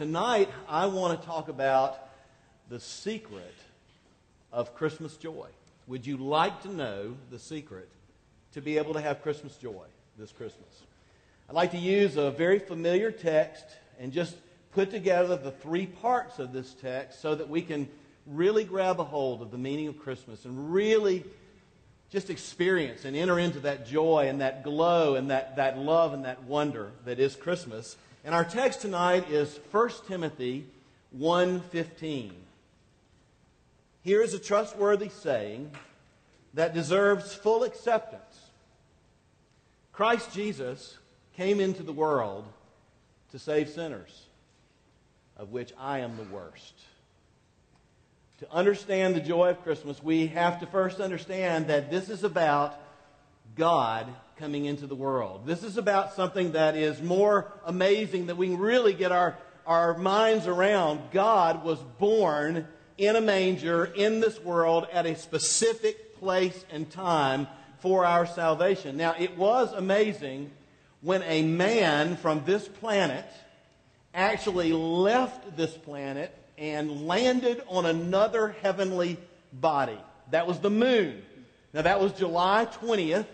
Tonight, I want to talk about the secret of Christmas joy. Would you like to know the secret to be able to have Christmas joy this Christmas? I'd like to use a very familiar text and just put together the three parts of this text so that we can really grab a hold of the meaning of Christmas and really just experience and enter into that joy and that glow and that, that love and that wonder that is Christmas. And our text tonight is 1 Timothy 1:15. Here is a trustworthy saying that deserves full acceptance. Christ Jesus came into the world to save sinners, of which I am the worst. To understand the joy of Christmas, we have to first understand that this is about God coming into the world. This is about something that is more amazing that we can really get our, our minds around. God was born in a manger in this world at a specific place and time for our salvation. Now, it was amazing when a man from this planet actually left this planet and landed on another heavenly body. That was the moon. Now, that was July 20th,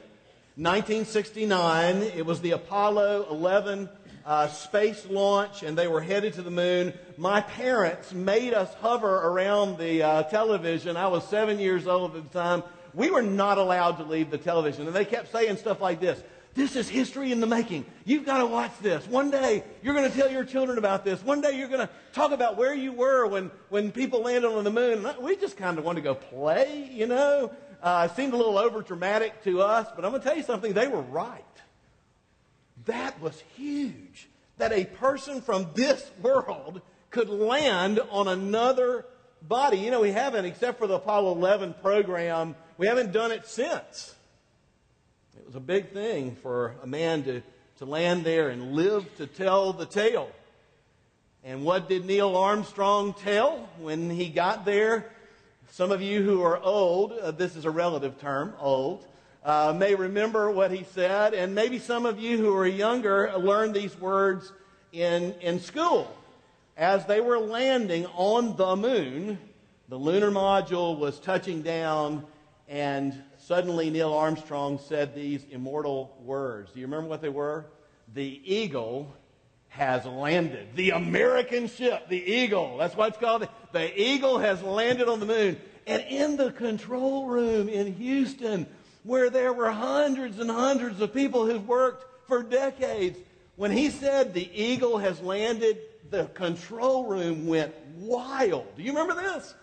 1969. It was the Apollo 11 uh, space launch, and they were headed to the moon. My parents made us hover around the uh, television. I was seven years old at the time. We were not allowed to leave the television. And they kept saying stuff like this this is history in the making. You've got to watch this. One day you're going to tell your children about this. One day you're going to talk about where you were when, when people landed on the moon. We just kind of want to go play, you know. Uh, it seemed a little over dramatic to us, but I'm going to tell you something. They were right. That was huge. That a person from this world could land on another body. You know, we haven't, except for the Apollo 11 program, we haven't done it since. It was a big thing for a man to, to land there and live to tell the tale. And what did Neil Armstrong tell when he got there? Some of you who are old, uh, this is a relative term, old, uh, may remember what he said. And maybe some of you who are younger learned these words in, in school. As they were landing on the moon, the lunar module was touching down, and suddenly Neil Armstrong said these immortal words. Do you remember what they were? The eagle has landed. The American ship, the Eagle, that's what it's called. The Eagle has landed on the moon. And in the control room in Houston, where there were hundreds and hundreds of people who've worked for decades, when he said the Eagle has landed, the control room went wild. Do you remember this?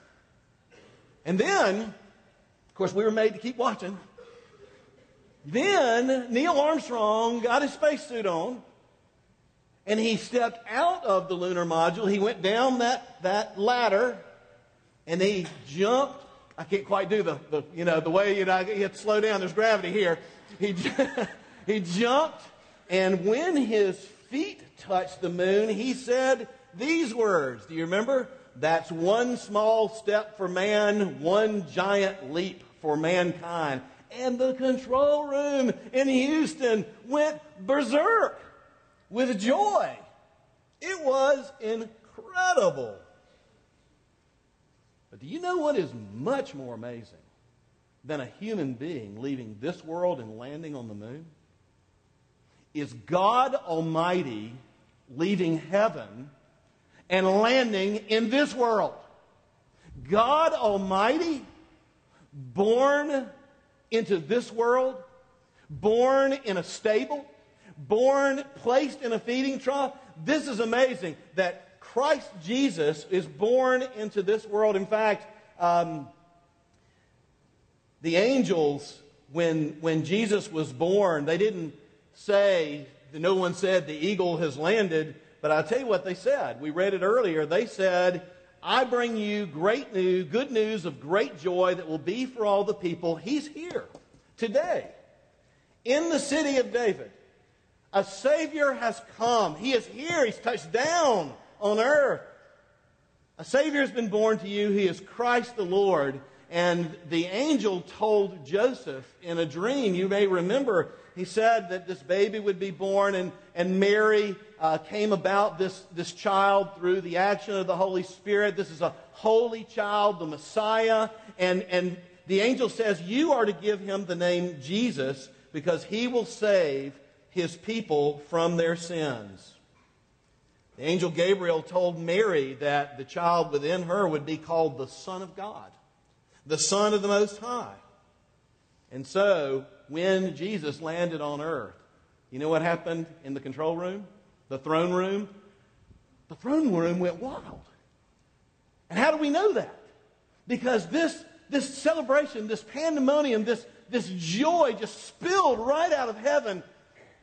And then of course, we were made to keep watching. Then Neil Armstrong got his spacesuit on and he stepped out of the lunar module. He went down that, that ladder and he jumped. I can't quite do the, the you know, the way you know, you have to slow down. There's gravity here. He, he jumped and when his feet touched the moon, he said these words. Do you remember? That's one small step for man, one giant leap for mankind. And the control room in Houston went berserk with joy. It was incredible. But do you know what is much more amazing than a human being leaving this world and landing on the moon? Is God Almighty leaving heaven and landing in this world. God Almighty, born into this world, born in a stable, born, placed in a feeding trough. This is amazing that Christ Jesus is born into this world. In fact, um, the angels, when, when Jesus was born, they didn't say, no one said the eagle has landed. But I'll tell you what they said. We read it earlier. They said, I bring you great news, good news of great joy that will be for all the people. He's here today in the city of David. A Savior has come. He is here. He's touched down on earth. A Savior has been born to you. He is Christ the Lord. And the angel told Joseph in a dream, you may remember, he said that this baby would be born, and, and Mary uh, came about this, this child through the action of the Holy Spirit. This is a holy child, the Messiah. And, and the angel says, You are to give him the name Jesus because he will save his people from their sins. The angel Gabriel told Mary that the child within her would be called the Son of God, the Son of the Most High. And so, when Jesus landed on earth, you know what happened in the control room, the throne room? The throne room went wild. And how do we know that? Because this, this celebration, this pandemonium, this, this joy just spilled right out of heaven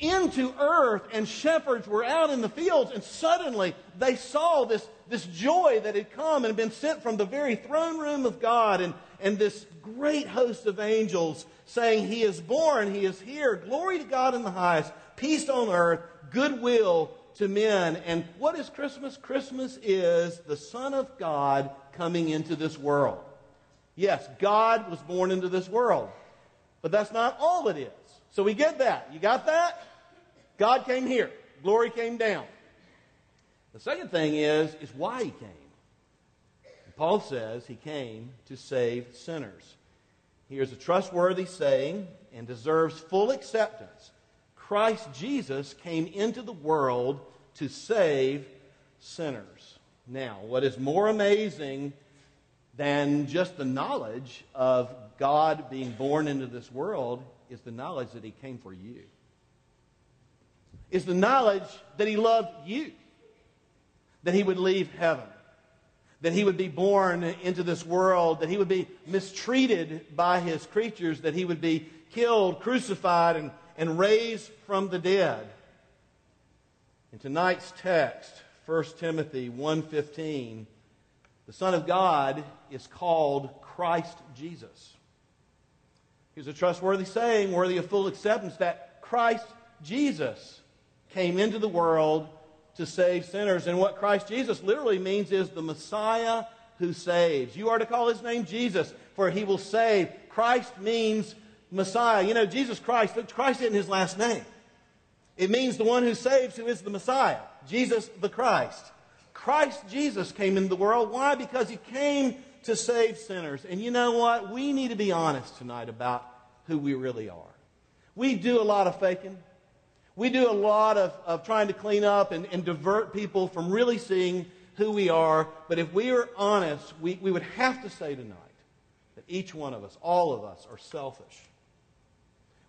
into earth, and shepherds were out in the fields, and suddenly they saw this, this joy that had come and been sent from the very throne room of God, and, and this great host of angels saying, He is born, He is here, glory to God in the highest, peace on earth, goodwill to men. And what is Christmas? Christmas is the Son of God coming into this world. Yes, God was born into this world. But that's not all it is. So we get that. You got that? God came here. Glory came down. The second thing is, is why he came. Paul says he came to save sinners. Here's a trustworthy saying and deserves full acceptance. Christ Jesus came into the world to save sinners. Now, what is more amazing than just the knowledge of God being born into this world is the knowledge that He came for you. Is the knowledge that He loved you, that He would leave heaven, that He would be born into this world, that He would be mistreated by His creatures, that He would be killed, crucified, and, and raised from the dead. In tonight's text, 1 Timothy 1:15, the Son of God is called Christ Jesus. Here's a trustworthy saying, worthy of full acceptance, that Christ Jesus came into the world to save sinners. And what Christ Jesus literally means is the Messiah who saves. You are to call his name Jesus, for he will save. Christ means Messiah. You know, Jesus Christ, Christ isn't his last name. It means the one who saves, who is the Messiah, Jesus the Christ. Christ Jesus came into the world. Why? Because he came to save sinners. And you know what? We need to be honest tonight about who we really are. We do a lot of faking. We do a lot of, of trying to clean up and, and divert people from really seeing who we are. But if we are honest, we, we would have to say tonight that each one of us, all of us, are selfish.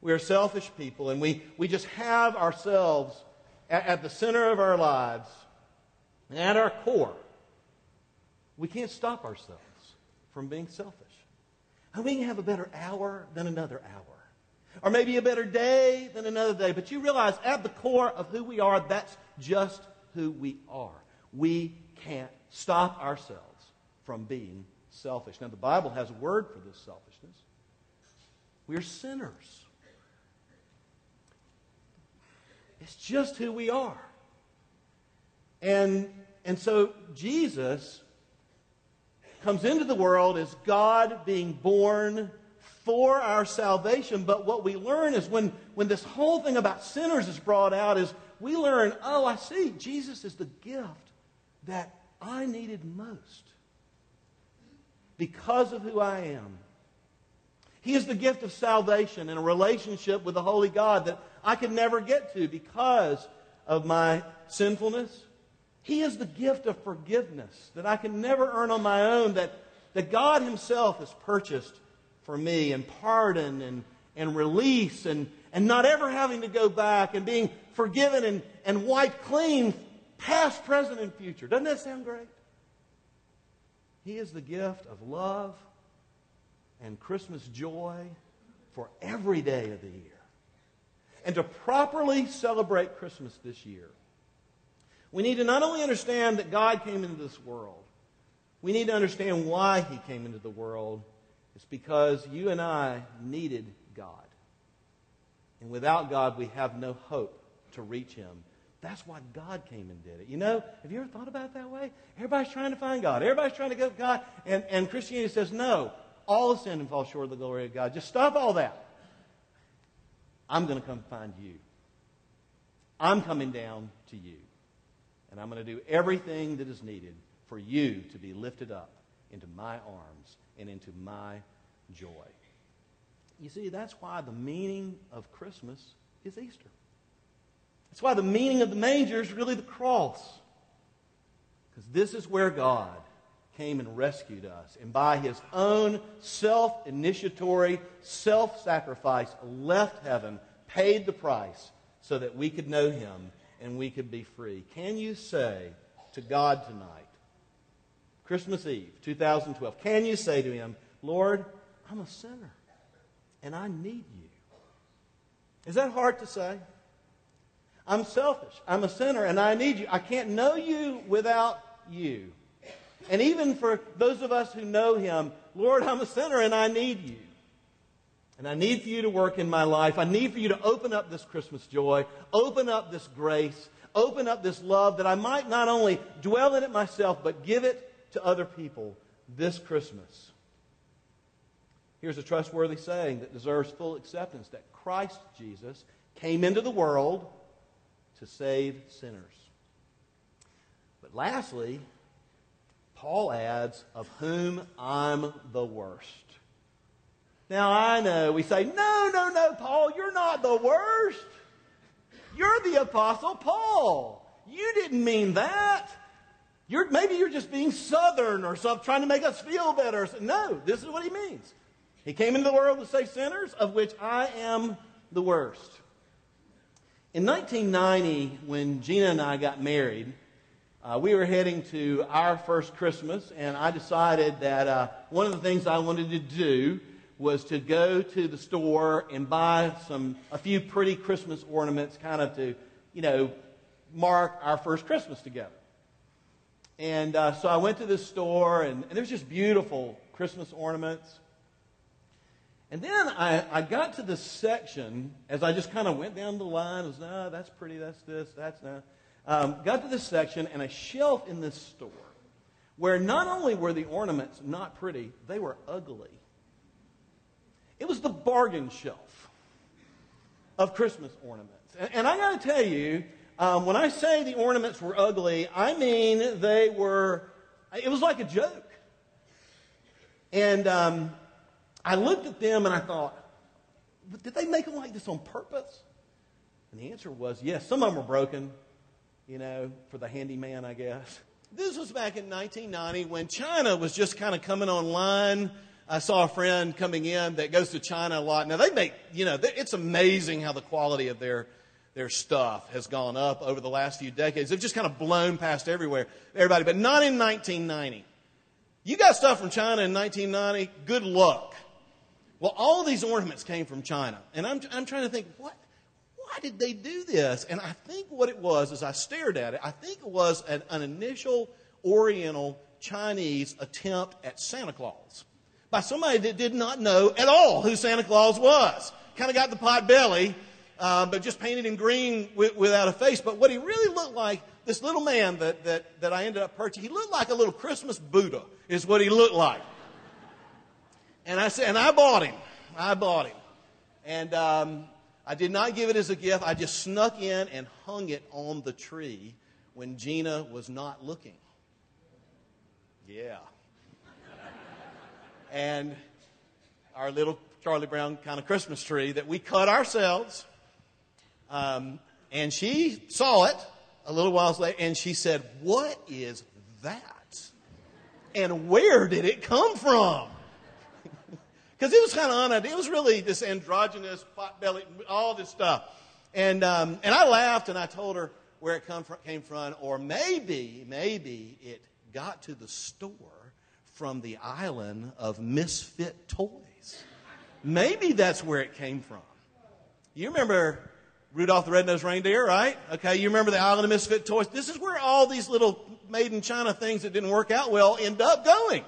We are selfish people, and we, we just have ourselves at, at the center of our lives and at our core. We can't stop ourselves from being selfish. And we can have a better hour than another hour. Or maybe a better day than another day. But you realize at the core of who we are, that's just who we are. We can't stop ourselves from being selfish. Now, the Bible has a word for this selfishness. We're sinners. It's just who we are. And, and so Jesus comes into the world as God being born for our salvation. But what we learn is when, when this whole thing about sinners is brought out is we learn, oh, I see, Jesus is the gift that I needed most because of who I am. He is the gift of salvation and a relationship with the Holy God that I could never get to because of my sinfulness, he is the gift of forgiveness that I can never earn on my own, that, that God Himself has purchased for me, and pardon and, and release, and, and not ever having to go back, and being forgiven and, and wiped clean, past, present, and future. Doesn't that sound great? He is the gift of love and Christmas joy for every day of the year. And to properly celebrate Christmas this year, we need to not only understand that God came into this world, we need to understand why he came into the world. It's because you and I needed God. And without God, we have no hope to reach him. That's why God came and did it. You know, have you ever thought about it that way? Everybody's trying to find God. Everybody's trying to go to God. And, and Christianity says, no, all sin and fall short of the glory of God. Just stop all that. I'm going to come find you. I'm coming down to you. And I'm going to do everything that is needed for you to be lifted up into my arms and into my joy. You see, that's why the meaning of Christmas is Easter. That's why the meaning of the manger is really the cross. Because this is where God came and rescued us. And by his own self initiatory, self sacrifice, left heaven, paid the price so that we could know him and we could be free. Can you say to God tonight, Christmas Eve, 2012, can you say to him, Lord, I'm a sinner and I need you? Is that hard to say? I'm selfish. I'm a sinner and I need you. I can't know you without you. And even for those of us who know him, Lord, I'm a sinner and I need you. And I need for you to work in my life. I need for you to open up this Christmas joy, open up this grace, open up this love that I might not only dwell in it myself, but give it to other people this Christmas. Here's a trustworthy saying that deserves full acceptance that Christ Jesus came into the world to save sinners. But lastly, Paul adds, of whom I'm the worst. Now, I know we say, no, no, no, Paul, you're not the worst. You're the Apostle Paul. You didn't mean that. You're, maybe you're just being southern or something, trying to make us feel better. No, this is what he means. He came into the world to save sinners, of which I am the worst. In 1990, when Gina and I got married, uh, we were heading to our first Christmas, and I decided that uh, one of the things I wanted to do was to go to the store and buy some a few pretty Christmas ornaments, kind of to, you know, mark our first Christmas together. And uh, so I went to this store, and, and there's just beautiful Christmas ornaments. And then I, I got to this section as I just kind of went down the line. I was, no, that's pretty, that's this, that's no. Um, got to this section, and a shelf in this store where not only were the ornaments not pretty, they were ugly. It was the bargain shelf of Christmas ornaments. And, and I got to tell you, um, when I say the ornaments were ugly, I mean they were, it was like a joke. And um, I looked at them and I thought, did they make them like this on purpose? And the answer was yes. Some of them were broken you know, for the handyman, I guess. This was back in 1990 when China was just kind of coming online. I saw a friend coming in that goes to China a lot. Now they make, you know, it's amazing how the quality of their their stuff has gone up over the last few decades. They've just kind of blown past everywhere, everybody, but not in 1990. You got stuff from China in 1990, good luck. Well, all these ornaments came from China. And I'm, I'm trying to think, what, why did they do this? And I think what it was, as I stared at it, I think it was an, an initial Oriental Chinese attempt at Santa Claus by somebody that did not know at all who Santa Claus was. Kind of got the pot belly, uh, but just painted him green with, without a face. But what he really looked like, this little man that, that, that I ended up purchasing, he looked like a little Christmas Buddha, is what he looked like. And I said, and I bought him. I bought him. And um, I did not give it as a gift. I just snuck in and hung it on the tree when Gina was not looking. Yeah. and our little Charlie Brown kind of Christmas tree that we cut ourselves. Um, and she saw it a little while later and she said, What is that? And where did it come from? Because it was kind of on it was really this androgynous, pot belly, all this stuff. And, um, and I laughed and I told her where it come from, came from, or maybe, maybe it got to the store from the island of misfit toys. Maybe that's where it came from. You remember Rudolph the Red-Nosed Reindeer, right? Okay, you remember the island of misfit toys? This is where all these little made in China things that didn't work out well end up going.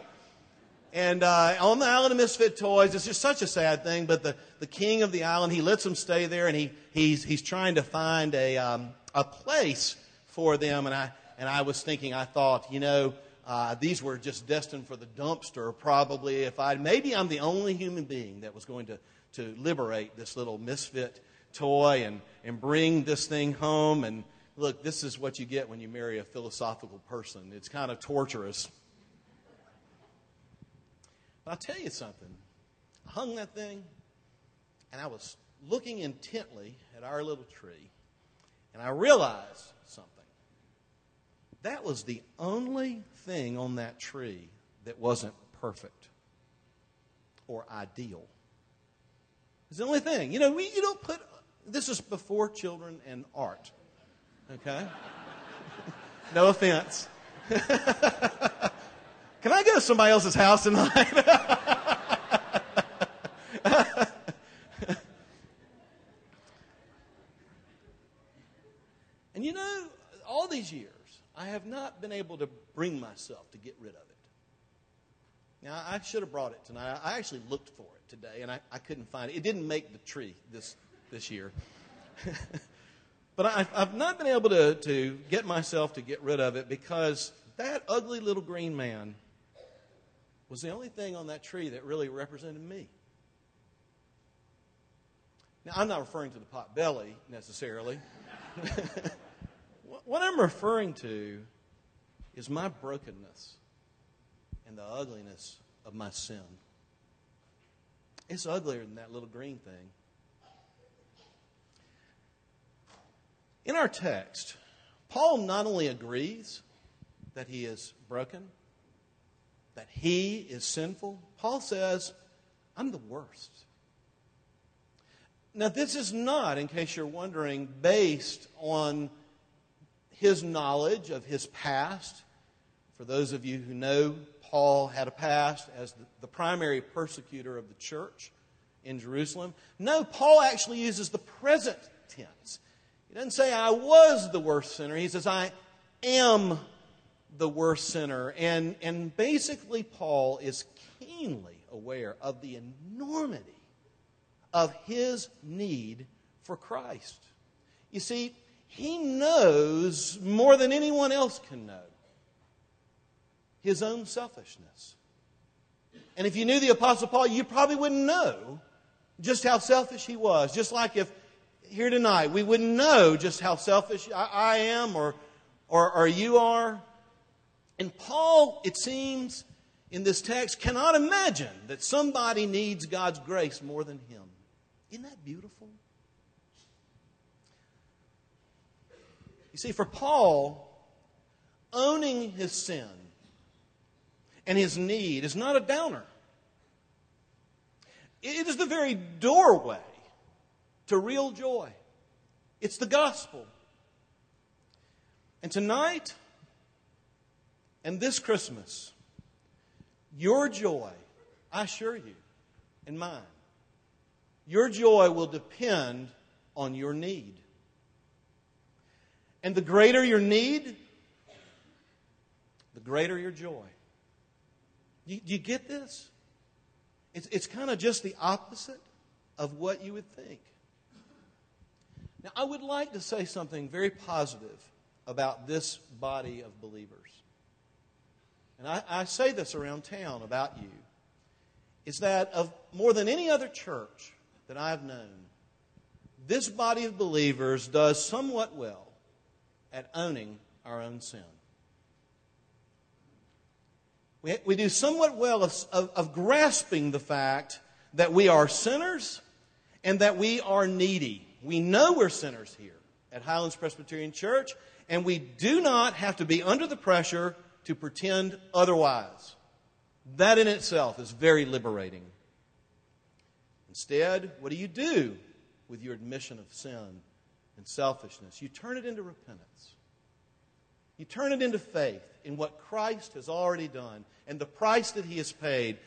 And uh, on the island of misfit toys, it's just such a sad thing. But the, the king of the island, he lets them stay there, and he, he's, he's trying to find a, um, a place for them. And I, and I was thinking, I thought, you know, uh, these were just destined for the dumpster, probably. If I maybe I'm the only human being that was going to, to liberate this little misfit toy and, and bring this thing home. And look, this is what you get when you marry a philosophical person. It's kind of torturous. But I'll tell you something. I hung that thing, and I was looking intently at our little tree, and I realized something. That was the only thing on that tree that wasn't perfect or ideal. It's the only thing. You know, we, you don't put, this is before children and art. Okay? no offense. Can I go to somebody else's house tonight? and you know, all these years, I have not been able to bring myself to get rid of it. Now, I should have brought it tonight. I actually looked for it today, and I, I couldn't find it. It didn't make the tree this, this year. but I, I've not been able to, to get myself to get rid of it because that ugly little green man was the only thing on that tree that really represented me. Now, I'm not referring to the pot belly necessarily. what I'm referring to is my brokenness and the ugliness of my sin. It's uglier than that little green thing. In our text, Paul not only agrees that he is broken, that he is sinful, Paul says, I'm the worst. Now, this is not, in case you're wondering, based on his knowledge of his past. For those of you who know, Paul had a past as the, primary persecutor of the church in Jerusalem. No, Paul actually uses the present tense. He doesn't say, I was the worst sinner. He says, I am the worst sinner. And, and basically, Paul is keenly aware of the enormity of his need for Christ. You see, he knows more than anyone else can know his own selfishness. And if you knew the Apostle Paul, you probably wouldn't know just how selfish he was. Just like if here tonight we wouldn't know just how selfish I, I am or, or, or you are. And Paul, it seems, in this text, cannot imagine that somebody needs God's grace more than him. Isn't that beautiful? You see, for Paul, owning his sin and his need is not a downer. It is the very doorway to real joy. It's the gospel. And tonight and this Christmas, your joy, I assure you, and mine, your joy will depend on your need. And the greater your need, the greater your joy. Do you, you get this? It's, it's kind of just the opposite of what you would think. Now, I would like to say something very positive about this body of believers. And I, I say this around town about you. Is that of more than any other church that I've known, this body of believers does somewhat well at owning our own sin. We, we do somewhat well of, of, of grasping the fact that we are sinners and that we are needy. We know we're sinners here at Highlands Presbyterian Church, and we do not have to be under the pressure to pretend otherwise. That in itself is very liberating. Instead, what do you do with your admission of sin and selfishness? You turn it into repentance. You turn it into faith in what Christ has already done and the price that He has paid.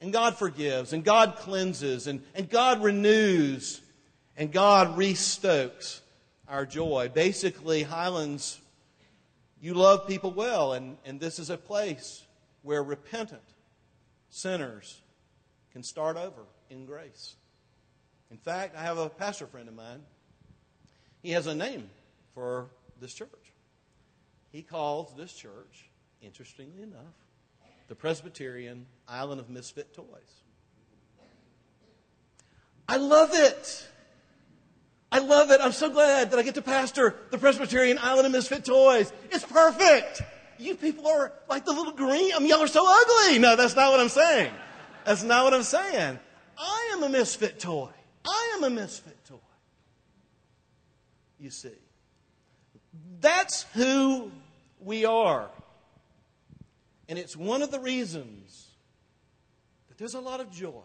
And God forgives, and God cleanses, and, and God renews, and God restokes our joy. Basically, Highlands, you love people well, and, and this is a place where repentant sinners can start over in grace. In fact, I have a pastor friend of mine. He has a name for this church. He calls this church, interestingly enough, the Presbyterian Island of Misfit Toys. I love it. I love it. I'm so glad that I get to pastor the Presbyterian Island of Misfit Toys. It's perfect. You people are like the little green. I mean, y'all are so ugly. No, that's not what I'm saying. That's not what I'm saying. I am a misfit toy. I am a misfit toy. You see. That's who we are. And it's one of the reasons that there's a lot of joy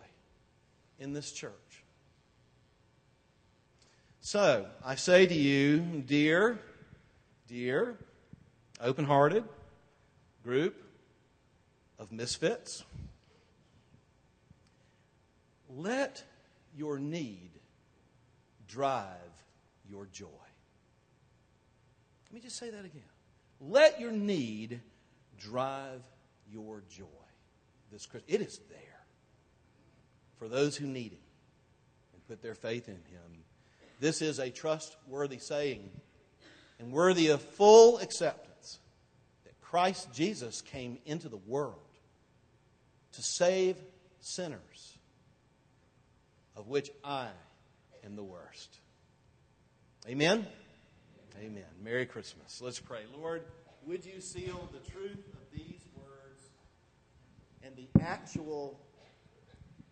in this church. So, I say to you, dear, dear, open hearted group of misfits, let your need drive your joy. Let me just say that again. Let your need drive your joy this Christ- It is there for those who need Him and put their faith in Him. This is a trustworthy saying and worthy of full acceptance that Christ Jesus came into the world to save sinners, of which I am the worst. Amen? Amen. Merry Christmas. Let's pray. Lord, would you seal the truth of these words and the actual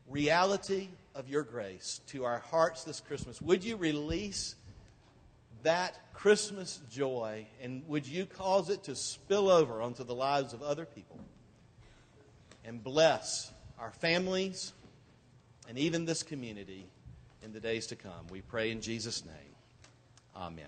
reality of your grace to our hearts this Christmas? Would you release that Christmas joy and would you cause it to spill over onto the lives of other people and bless our families and even this community in the days to come? We pray in Jesus' name. Amen.